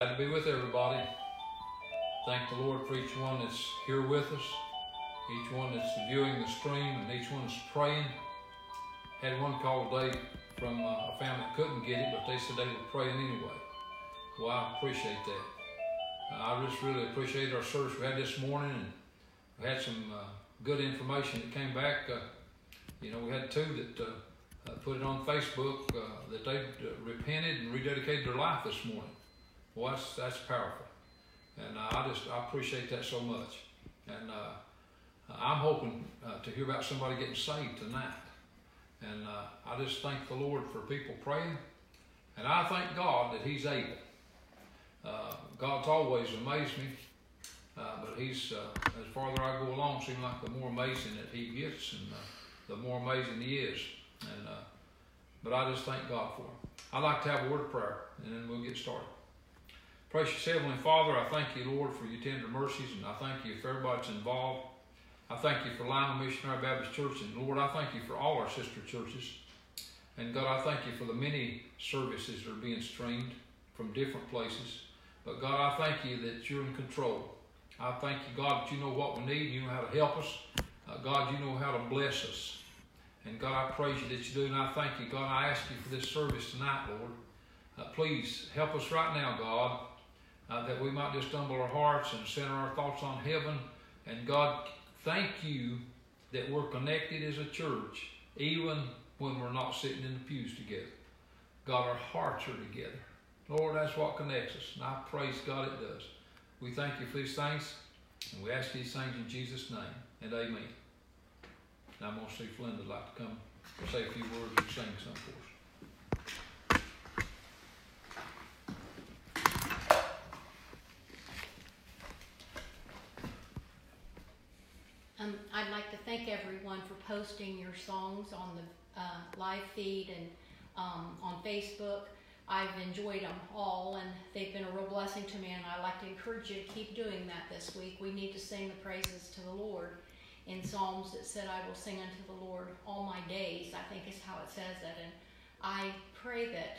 Glad to be with everybody. Thank the Lord for each one that's here with us, each one that's viewing the stream, and each one that's praying. Had one call today from uh, a family that couldn't get it, but they said they were praying anyway. Well, I appreciate that. I just really appreciate our service we had this morning, and we had some uh, good information that came back. Uh, you know, we had two that uh, uh, put it on Facebook uh, that they repented and rededicated their life this morning. Well, that's, that's powerful. And uh, I just, I appreciate that so much. And uh, I'm hoping uh, to hear about somebody getting saved tonight. And uh, I just thank the Lord for people praying. And I thank God that He's able. Uh, God's always amazed me. Uh, but He's, as farther I go along, seems like the more amazing that He gets and the more amazing He is. And But I just thank God for Him. I'd like to have a word of prayer, and then we'll get started. Precious Heavenly Father, I thank you, Lord, for your tender mercies, and I thank you for everybody that's involved. I thank you for Lionel Missionary Baptist Church, and Lord, I thank you for all our sister churches. And God, I thank you for the many services that are being streamed from different places. But God, I thank you that you're in control. I thank you, God, that you know what we need. You know how to help us. Uh, God, you know how to bless us. And God, I praise you that you do. And I thank you, God. I ask you for this service tonight, Lord. Uh, please help us right now, God uh, that we might just humble our hearts and center our thoughts on heaven. And God, thank you that we're connected as a church, even when we're not sitting in the pews together. God, our hearts are together. Lord, that's what connects us. And I praise God it does. We thank you for these things, and we ask these things in Jesus' name, and amen. Now I'm going to see Flynn would like to come say a few words and sing something for us. I'd like to everyone for posting your songs on the uh, live feed and um, on Facebook. I've enjoyed them all, and they've been a real blessing to me. And I'd like to encourage you to keep doing that this week. We need to sing the praises to the Lord. In Psalms, it said, "I will sing unto the Lord all my days." I think is how it says that, and I pray that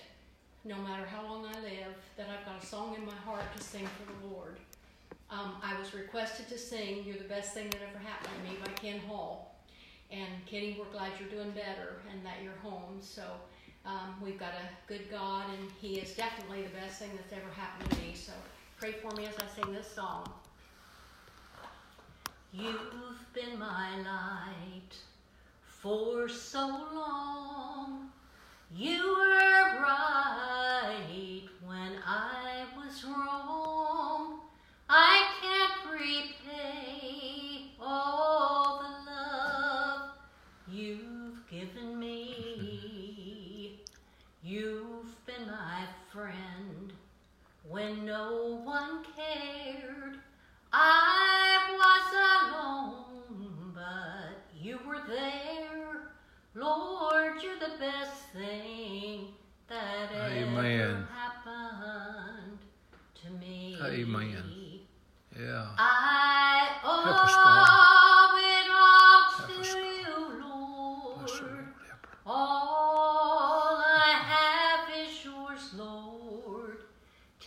no matter how long I live, that I've got a song in my heart to sing for the Lord. Um, I was requested to sing You're the Best Thing That Ever Happened to Me by Ken Hall. And Kenny, we're glad you're doing better and that you're home. So um, we've got a good God, and He is definitely the best thing that's ever happened to me. So pray for me as I sing this song. You've been my light for so long. You were right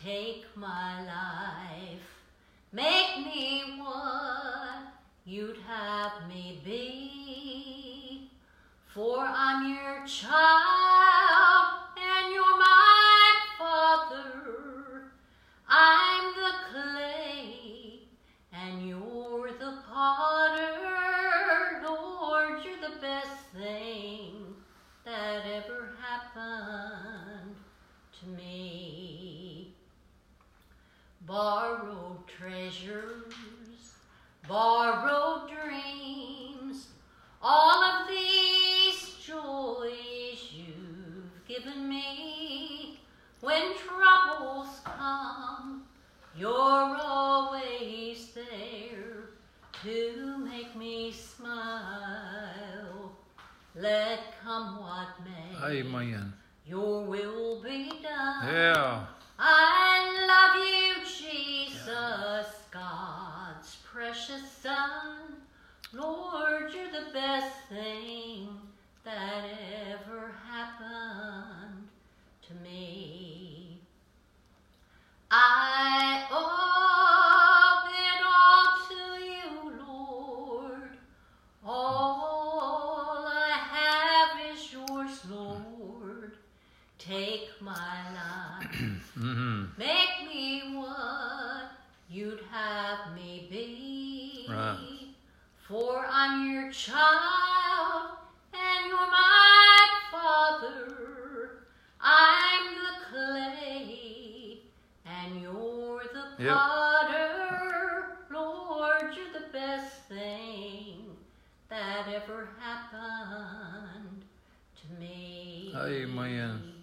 Take my life, make me what you'd have me be. For I'm your child and you're my father. I'm the clay Borrowed treasures, borrowed dreams, all of these joys you've given me when troubles come you're always there to make me smile. Let come what may. Amen. Your will be done. Yeah. I precious Son. Lord, you're the best thing that ever happened to me. I owe it all to you, Lord. All I have is yours, Lord. Take my life. mm-hmm. I'm your child, and you're my father. I'm the clay, and you're the Yep. potter. Lord, you're the best thing that ever happened to me. Amen.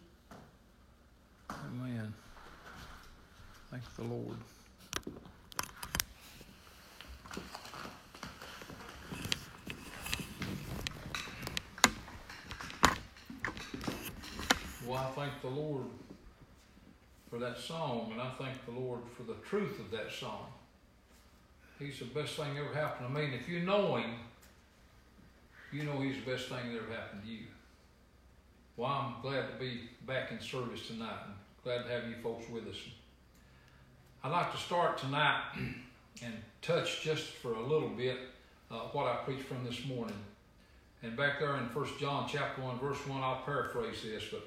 Amen. Thank the Lord. Well, I thank the Lord for that song, and I thank the Lord for the truth of that song. He's the best thing ever happened to me, and if you know Him, you know He's the best thing that ever happened to you. Well, I'm glad to be back in service tonight and glad to have you folks with us. I'd like to start tonight and touch just for a little bit uh, what I preached from this morning. And back there in 1 John chapter 1, verse 1, I'll paraphrase this, but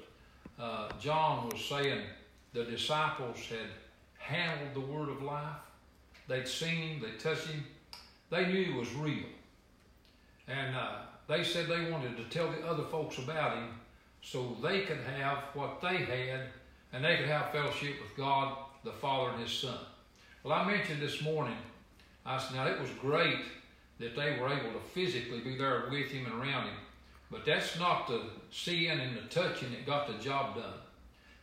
uh, John was saying the disciples had handled the word of life. They'd seen him, they touched him, they knew he was real. And uh, they said they wanted to tell the other folks about him so they could have what they had and they could have fellowship with God, the Father, and His Son. Well, I mentioned this morning, I said, now it was great that they were able to physically be there with Him and around Him, but that's not the seeing and the touching that got the job done.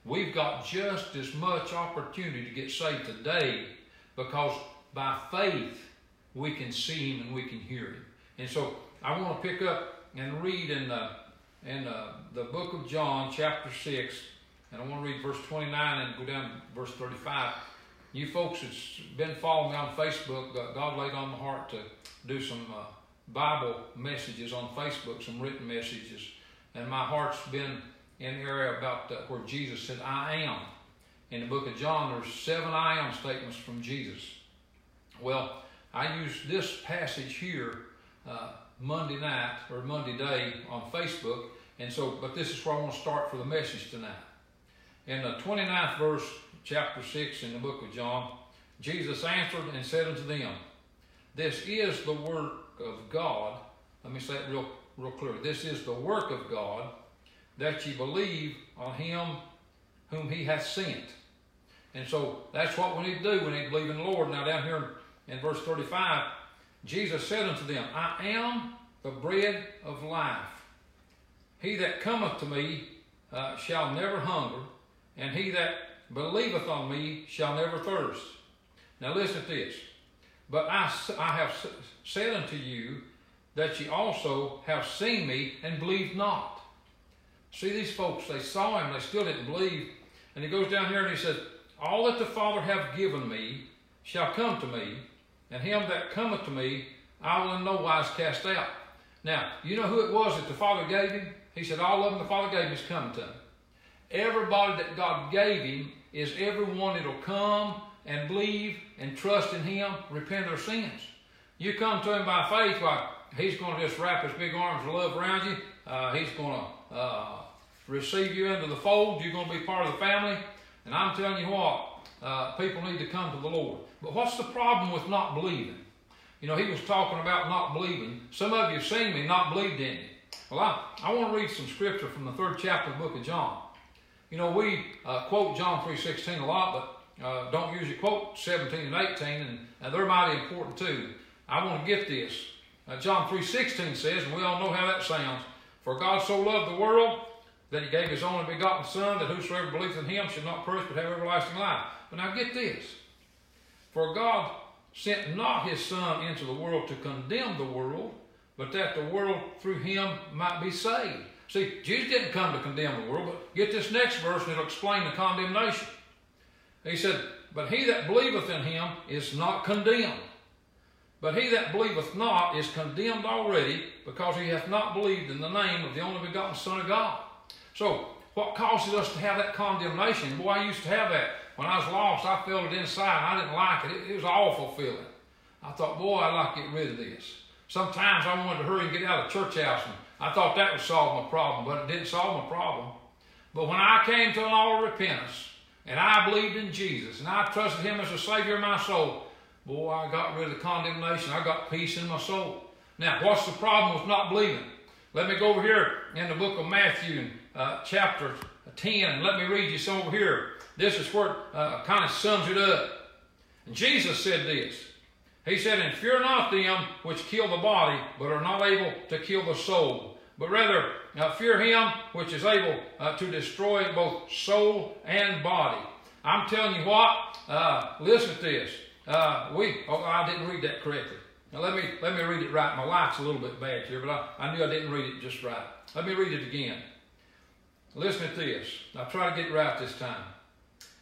We've got just as much opportunity to get saved today because by faith we can see Him and we can hear Him. And so I want to pick up and read in the in uh, the book of John, chapter 6, and I want to read verse 29 and go down to verse 35. You folks that's been following me on Facebook, God laid on my heart to do some uh, Bible messages on Facebook, some written messages, and my heart's been in the area about where Jesus said, I am. In the book of John, there's seven I am statements from Jesus. Well, I used this passage here uh, Monday night or Monday day on Facebook. And so, but this is where I want to start for the message tonight. In the 29th verse, chapter 6 in the book of John, Jesus answered and said unto them, This is the work of God. Let me say it real, real clear. This is the work of God that ye believe on him whom he hath sent. And so that's what we need to do. We need to believe in the Lord. Now, down here in verse 35, Jesus said unto them, I am the bread of life. He that cometh to me uh, shall never hunger, and he that believeth on me shall never thirst. Now listen to this. But I, I have said unto you that ye also have seen me and believed not. See these folks, they saw him, they still didn't believe. And he goes down here and he said, All that the Father hath given me shall come to me, and him that cometh to me I will in no wise cast out. Now, you know who it was that the Father gave him? He said, All of them the Father gave him is coming to him. Everybody that God gave him is everyone that'll come and believe and trust in him, repent their sins. You come to him by faith, why, he's going to just wrap his big arms of love around you. Uh, he's going to uh, receive you into the fold. You're going to be part of the family. And I'm telling you what, uh, people need to come to the Lord. But what's the problem with not believing? You know, he was talking about not believing. Some of you have seen me not believed in me. Well, I, I want to read some scripture from the third chapter of the book of John. You know, we uh, quote John 3.16 a lot, but uh, don't usually quote 17 and 18, and, and they're mighty important too. I want to get this. Uh, John 3.16 says, and we all know how that sounds, For God so loved the world that he gave his only begotten Son, that whosoever believeth in him should not perish but have everlasting life. But now get this. For God sent not his Son into the world to condemn the world, but that the world through him might be saved. See, Jesus didn't come to condemn the world, but get this next verse and it'll explain the condemnation. He said, But he that believeth in him is not condemned. But he that believeth not is condemned already, because he hath not believed in the name of the only begotten Son of God. So, what causes us to have that condemnation? Boy, I used to have that. When I was lost, I felt it inside. I didn't like it. It, it was an awful feeling. I thought, boy, I'd like to get rid of this. Sometimes I wanted to hurry and get out of the church house, and I thought that would solve my problem, but it didn't solve my problem. But when I came to an of repentance, and I believed in Jesus, and I trusted Him as the Savior of my soul, boy, I got rid of condemnation. I got peace in my soul. Now, what's the problem with not believing? Let me go over here in the book of Matthew, uh, chapter 10. Let me read you some over here. This is it uh, kind of sums it up. And Jesus said this. He said, And fear not them which kill the body, but are not able to kill the soul. But rather uh, fear him which is able uh, to destroy both soul and body. I'm telling you what, uh, listen to this. Uh, we, oh, I didn't read that correctly. Now let me let me read it right. My light's a little bit bad here, but I, I knew I didn't read it just right. Let me read it again. Listen to this. I'll try to get it right this time.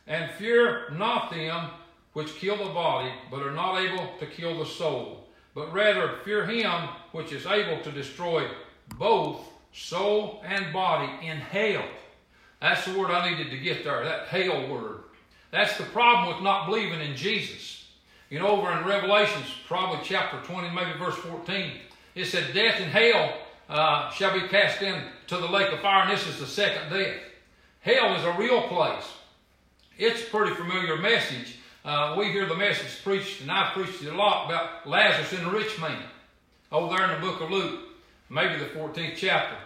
And fear not them which kill the body, but are not able to kill the soul, but rather fear him which is able to destroy both soul and body in hell. That's the word I needed to get there, that hell word. That's the problem with not believing in Jesus. You know, over in Revelations, probably chapter 20, maybe verse 14, it said, Death and hell uh, shall be cast into the lake of fire, and this is the second death. Hell is a real place. It's a pretty familiar message. Uh, we hear the message preached, and I've preached it a lot about Lazarus and the rich man over there in the book of Luke, maybe the 14th chapter.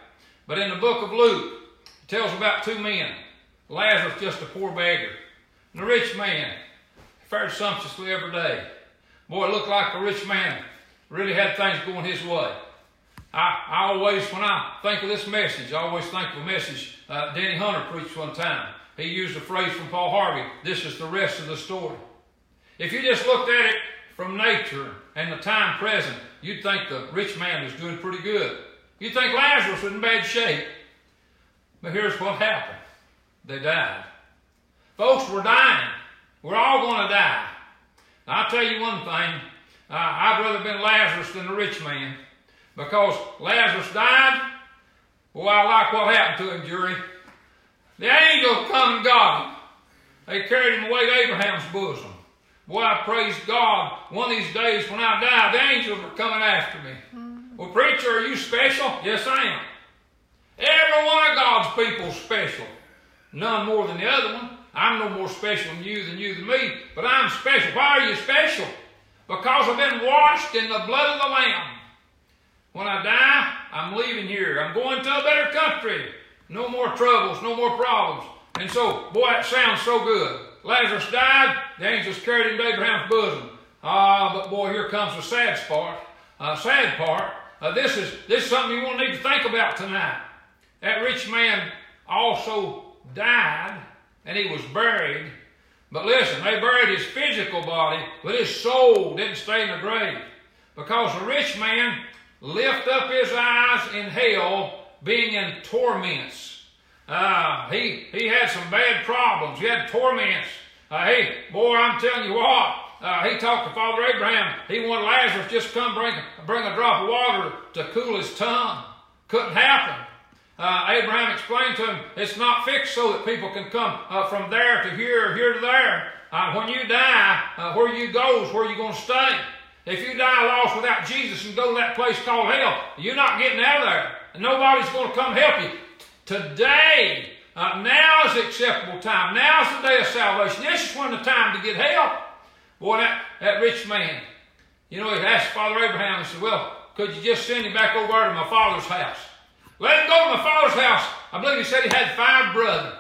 But in the book of Luke, it tells about two men. Lazarus, just a poor beggar, and the rich man, fared sumptuously every day. Boy, it looked like the rich man really had things going his way. I, I always, when I think of this message, I always think of a message uh, Danny Hunter preached one time. He used a phrase from Paul Harvey this is the rest of the story. If you just looked at it from nature and the time present, you'd think the rich man was doing pretty good. You'd think Lazarus was in bad shape. But here's what happened they died. Folks, we're dying. We're all going to die. Now, I'll tell you one thing. Uh, I'd rather been Lazarus than the rich man because Lazarus died. Well, I like what happened to him, jury. The angel come and got him. They carried him away to Abraham's bosom. Boy, I praise God. One of these days when I die, the angels are coming after me. Mm-hmm. Well, preacher, are you special? Yes, I am. Every one of God's people is special. None more than the other one. I'm no more special than you than you than me, but I'm special. Why are you special? Because I've been washed in the blood of the Lamb. When I die, I'm leaving here. I'm going to a better country. No more troubles, no more problems. And so, boy, that sounds so good. Lazarus died, the angels carried him to Abraham's bosom. Ah, but boy, here comes the sad part. Uh, sad part. Uh, this is this is something you won't need to think about tonight. That rich man also died, and he was buried. But listen, they buried his physical body, but his soul didn't stay in the grave. Because the rich man lift up his eyes in hell, being in torments. Uh, he, he had some bad problems. He had torments. Uh, hey, boy, I'm telling you what, uh, he talked to Father Abraham. He wanted Lazarus just come bring, bring a drop of water to cool his tongue. Couldn't happen. Uh, Abraham explained to him, it's not fixed so that people can come uh, from there to here here to there. Uh, when you die, uh, where you go is where you're going to stay. If you die lost without Jesus and go to that place called hell, you're not getting out of there. Nobody's going to come help you. Today, uh, now is the acceptable time. Now is the day of salvation. This is when the time to get help. Boy, that, that rich man, you know, he asked Father Abraham and said, Well, could you just send him back over to my father's house? Let him go to my father's house. I believe he said he had five brothers.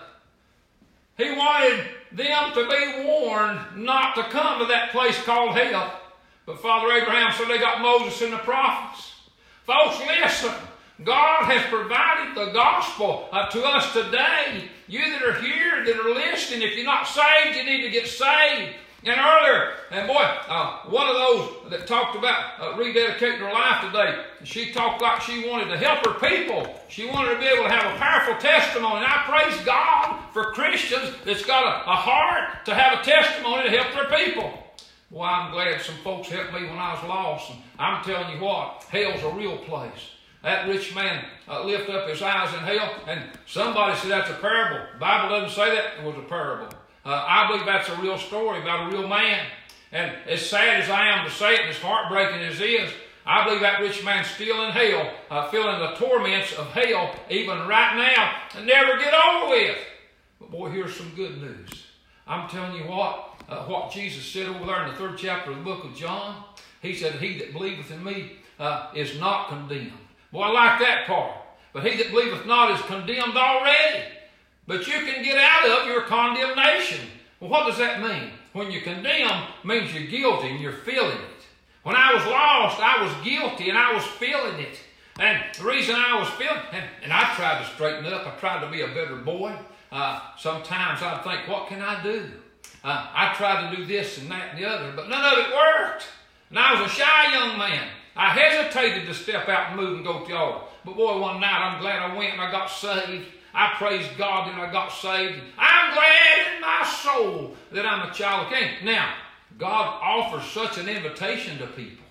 He wanted them to be warned not to come to that place called hell. But Father Abraham said they got Moses and the prophets. Folks, listen. God has provided the gospel uh, to us today. You that are here, that are listening, if you're not saved, you need to get saved. And earlier, and boy, uh, one of those that talked about uh, rededicating her life today, she talked like she wanted to help her people. She wanted to be able to have a powerful testimony. And I praise God for Christians that's got a, a heart to have a testimony to help their people. Well, I'm glad some folks helped me when I was lost. And I'm telling you what, hell's a real place. That rich man uh, lifted up his eyes in hell, and somebody said that's a parable. The Bible doesn't say that it was a parable. Uh, I believe that's a real story about a real man. And as sad as I am to say it, and as heartbreaking as it is, I believe that rich man's still in hell, uh, feeling the torments of hell even right now, and never get over with. But boy, here's some good news. I'm telling you what, uh, what Jesus said over there in the third chapter of the book of John. He said, He that believeth in me, uh, is not condemned. Boy, I like that part. But he that believeth not is condemned already. But you can get out of your condemnation. Well, what does that mean? When you condemn, means you're guilty and you're feeling it. When I was lost, I was guilty and I was feeling it. And the reason I was feeling, and, and I tried to straighten up, I tried to be a better boy. Uh, sometimes I'd think, what can I do? Uh, I tried to do this and that and the other, but none of it worked. And I was a shy young man. I hesitated to step out and move and go to the altar. But boy, one night I'm glad I went and I got saved. I praise God that I got saved. I'm glad in my soul that I'm a child of King. Now, God offers such an invitation to people.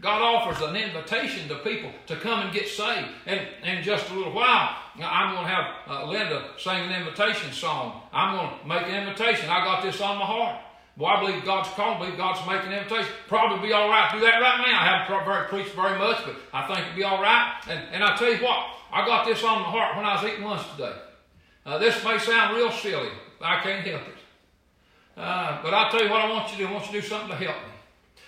God offers an invitation to people to come and get saved. And in just a little while, I'm going to have uh, Linda sing an invitation song. I'm going to make an invitation. I got this on my heart. Well, I believe God's calling. I believe God's making an invitation. Probably be all right to do that right now. I haven't very preached very much, but I think it'd be all right. And, and I tell you what, I got this on my heart when I was eating lunch today. Uh, this may sound real silly. But I can't help it. Uh, but I'll tell you what I want you to do. I want you to do something to help me.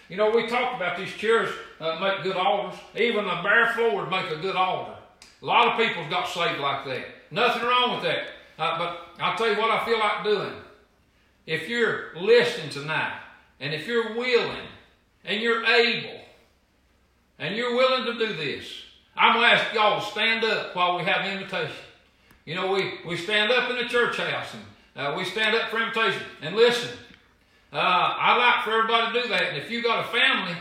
You know, we talked about these chairs uh, make good altars. Even a bare floor would make a good altar. A lot of people's got saved like that. Nothing wrong with that. Uh, but I'll tell you what I feel like doing. If you're listening tonight, and if you're willing, and you're able, and you're willing to do this, I'm going to ask y'all to stand up while we have invitation. You know, we, we stand up in the church house and uh, we stand up for invitation. And listen, uh, I like for everybody to do that. And if you got a family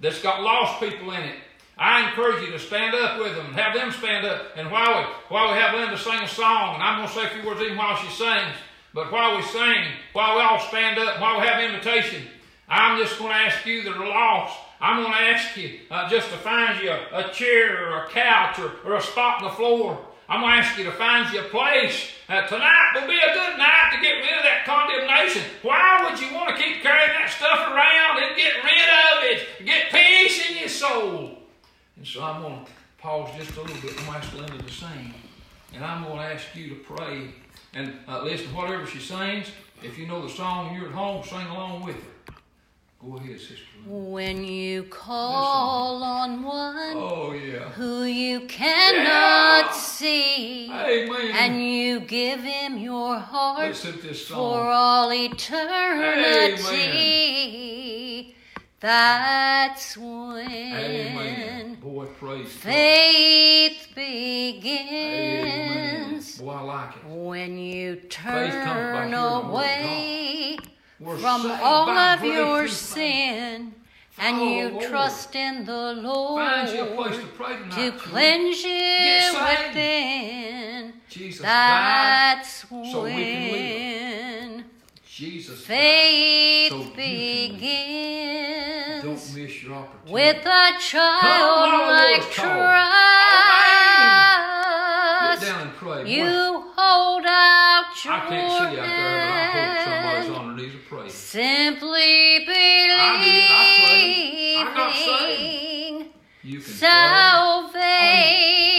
that's got lost people in it, I encourage you to stand up with them and have them stand up. And while we, while we have Linda sing a song, and I'm going to say a few words even while she sings, but while we sing, while we all stand up, while we have invitation, I'm just going to ask you that are lost, I'm going to ask you uh, just to find you a, a chair or a couch or, or a spot on the floor. I'm going to ask you to find you a place. Uh, tonight will be a good night to get rid of that condemnation. Why would you want to keep carrying that stuff around and get rid of it? Get peace in your soul. And so I'm going to pause just a little bit and ask Linda to sing. And I'm going to ask you to pray and uh, listen to whatever she sings. If you know the song you're at home, sing along with her. Go ahead, sister. When you call on one oh, yeah. who you cannot yeah. see, Amen. and you give him your heart for all eternity, Amen. that's when Amen. Boy, faith God. begins. Boy, I like it. When you turn away from all of your sin and you trust in the Lord to, cleanse you within. That's when faith begins with a childlike trust. You hold out your I can't see out there, but I hope somebody's on their knees and praying. Simply believing. I did. I prayed. I got saved. You can Salvation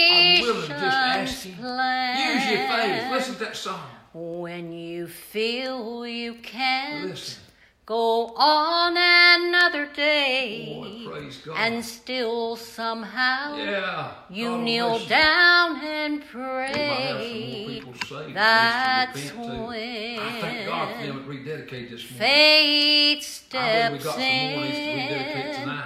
I'm, I'm willing to just ask you. Use your faith. Listen to that song. When you feel you can't. Listen go on another day Boy, and still somehow yeah, you kneel down and pray. that's when I thank God for them that rededicate this morning. faith steps in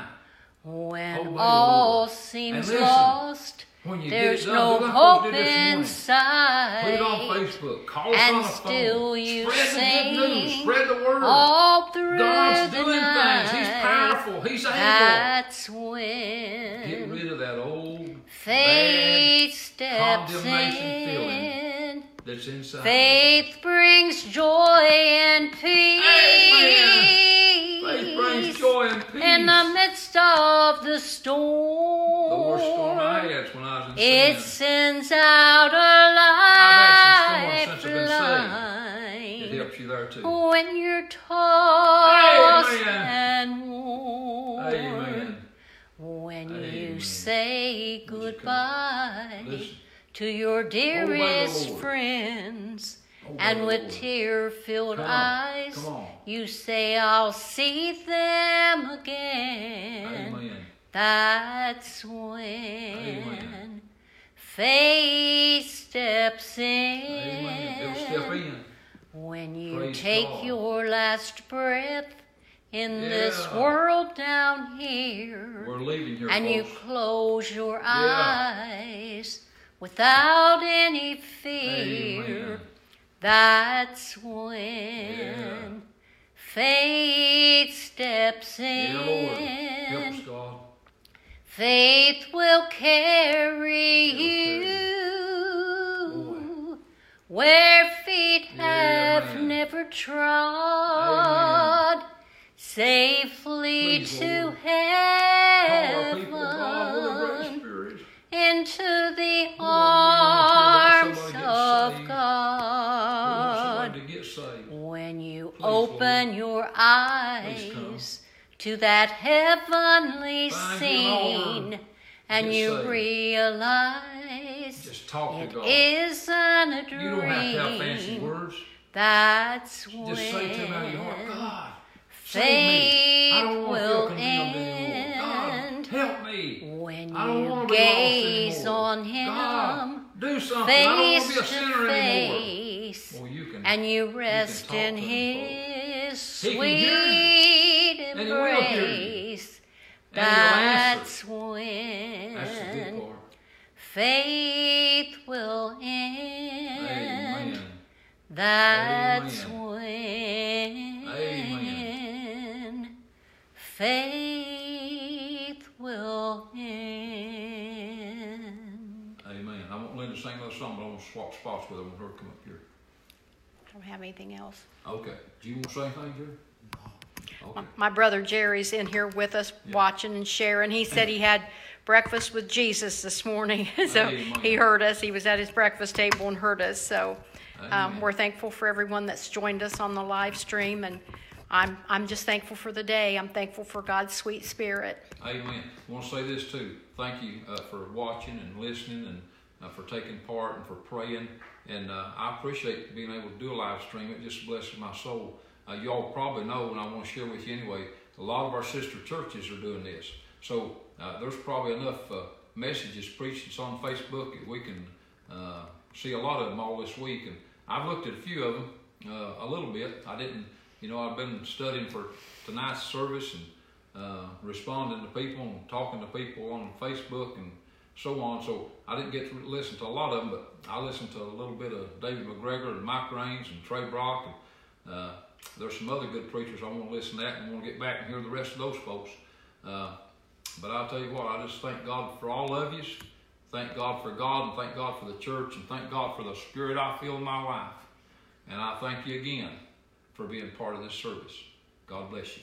when all seems lost there's no hope inside. Put it on Facebook. Call us on the still phone. you Spread sing the good news. Spread the word. All through God's the doing night. things. He's powerful. He's able. That's when Get rid of that old faith bad steps condemnation feeling in. that's inside. Faith brings joy and peace. Amen. Faith brings joy and peace. In the midst of the storm. The worst storm I had when I was in It sin. sends out a I've had some storms since I've been lifeline. It helps you there too. When you're tossed Amen. and worn. Amen. When Amen. you say goodbye to your oh, dearest Lord. friends, and with oh. tear filled eyes, you say, I'll see them again. Amen. That's when Amen. faith steps in. Step in. When you Praise take God. your last breath in this world down here, here, and you close your Yeah. eyes without any fear, Amen. That's when faith steps in. Yeah, Lord. Help us, God. Faith will carry you where feet Yeah, have man. never trod safely Please, to Lord. Call our people, God, where the Great heaven open your eyes to that heavenly Find scene and you saved. realize Just talk it to God. isn't a dream. you don't have to have fancy words. that's when Just say to him out of your heart, God, save me. I faith don't want to will anymore. God, end help me. when you want to be lost gaze on Him God, do something. I don't want to face be a sinner anymore. face. Well, you can. and you rest talk in him, His He can sweet hear And he will hear you. embrace. and he'll answer. That's when That's the good part. faith will end. Amen. That's Amen. when faith will end. Amen. I want Linda to sing another song, but I want to swap spots with her. when her come up here. I don't have anything else. Okay. Do you want to say anything, Jerry? Okay. My brother Jerry's in here with us Yeah. watching and sharing. He said he had breakfast with Jesus this morning. so Amen. he heard us. He was at his breakfast table and heard us. So um, we're thankful for everyone that's joined us on the live stream. And I'm, I'm just thankful for the day. I'm thankful for God's sweet spirit. Amen. I want to say this too. Thank you uh, for watching and listening and uh, for taking part and for praying. And uh, I appreciate being able to do a live stream. It just blesses my soul. Uh, y'all probably know, and I want to share with you anyway, a lot of our sister churches are doing this. So uh, there's probably enough uh, messages preached on Facebook that we can uh, see a lot of them all this week. And I've looked at a few of them uh, a little bit. I didn't, you know, I've been studying for tonight's service and responding to people and talking to people on Facebook and so on. So I didn't get to listen to a lot of them, but I listened to a little bit of David McGregor and Mike Raines and Trey Brock. And, uh, there's some other good preachers I want to listen to that and want to get back and hear the rest of those folks. Uh, but I'll tell you what, I just thank God for all of you. Thank God for God and thank God for the church and thank God for the spirit I feel in my life. And I thank you again for being part of this service. God bless you.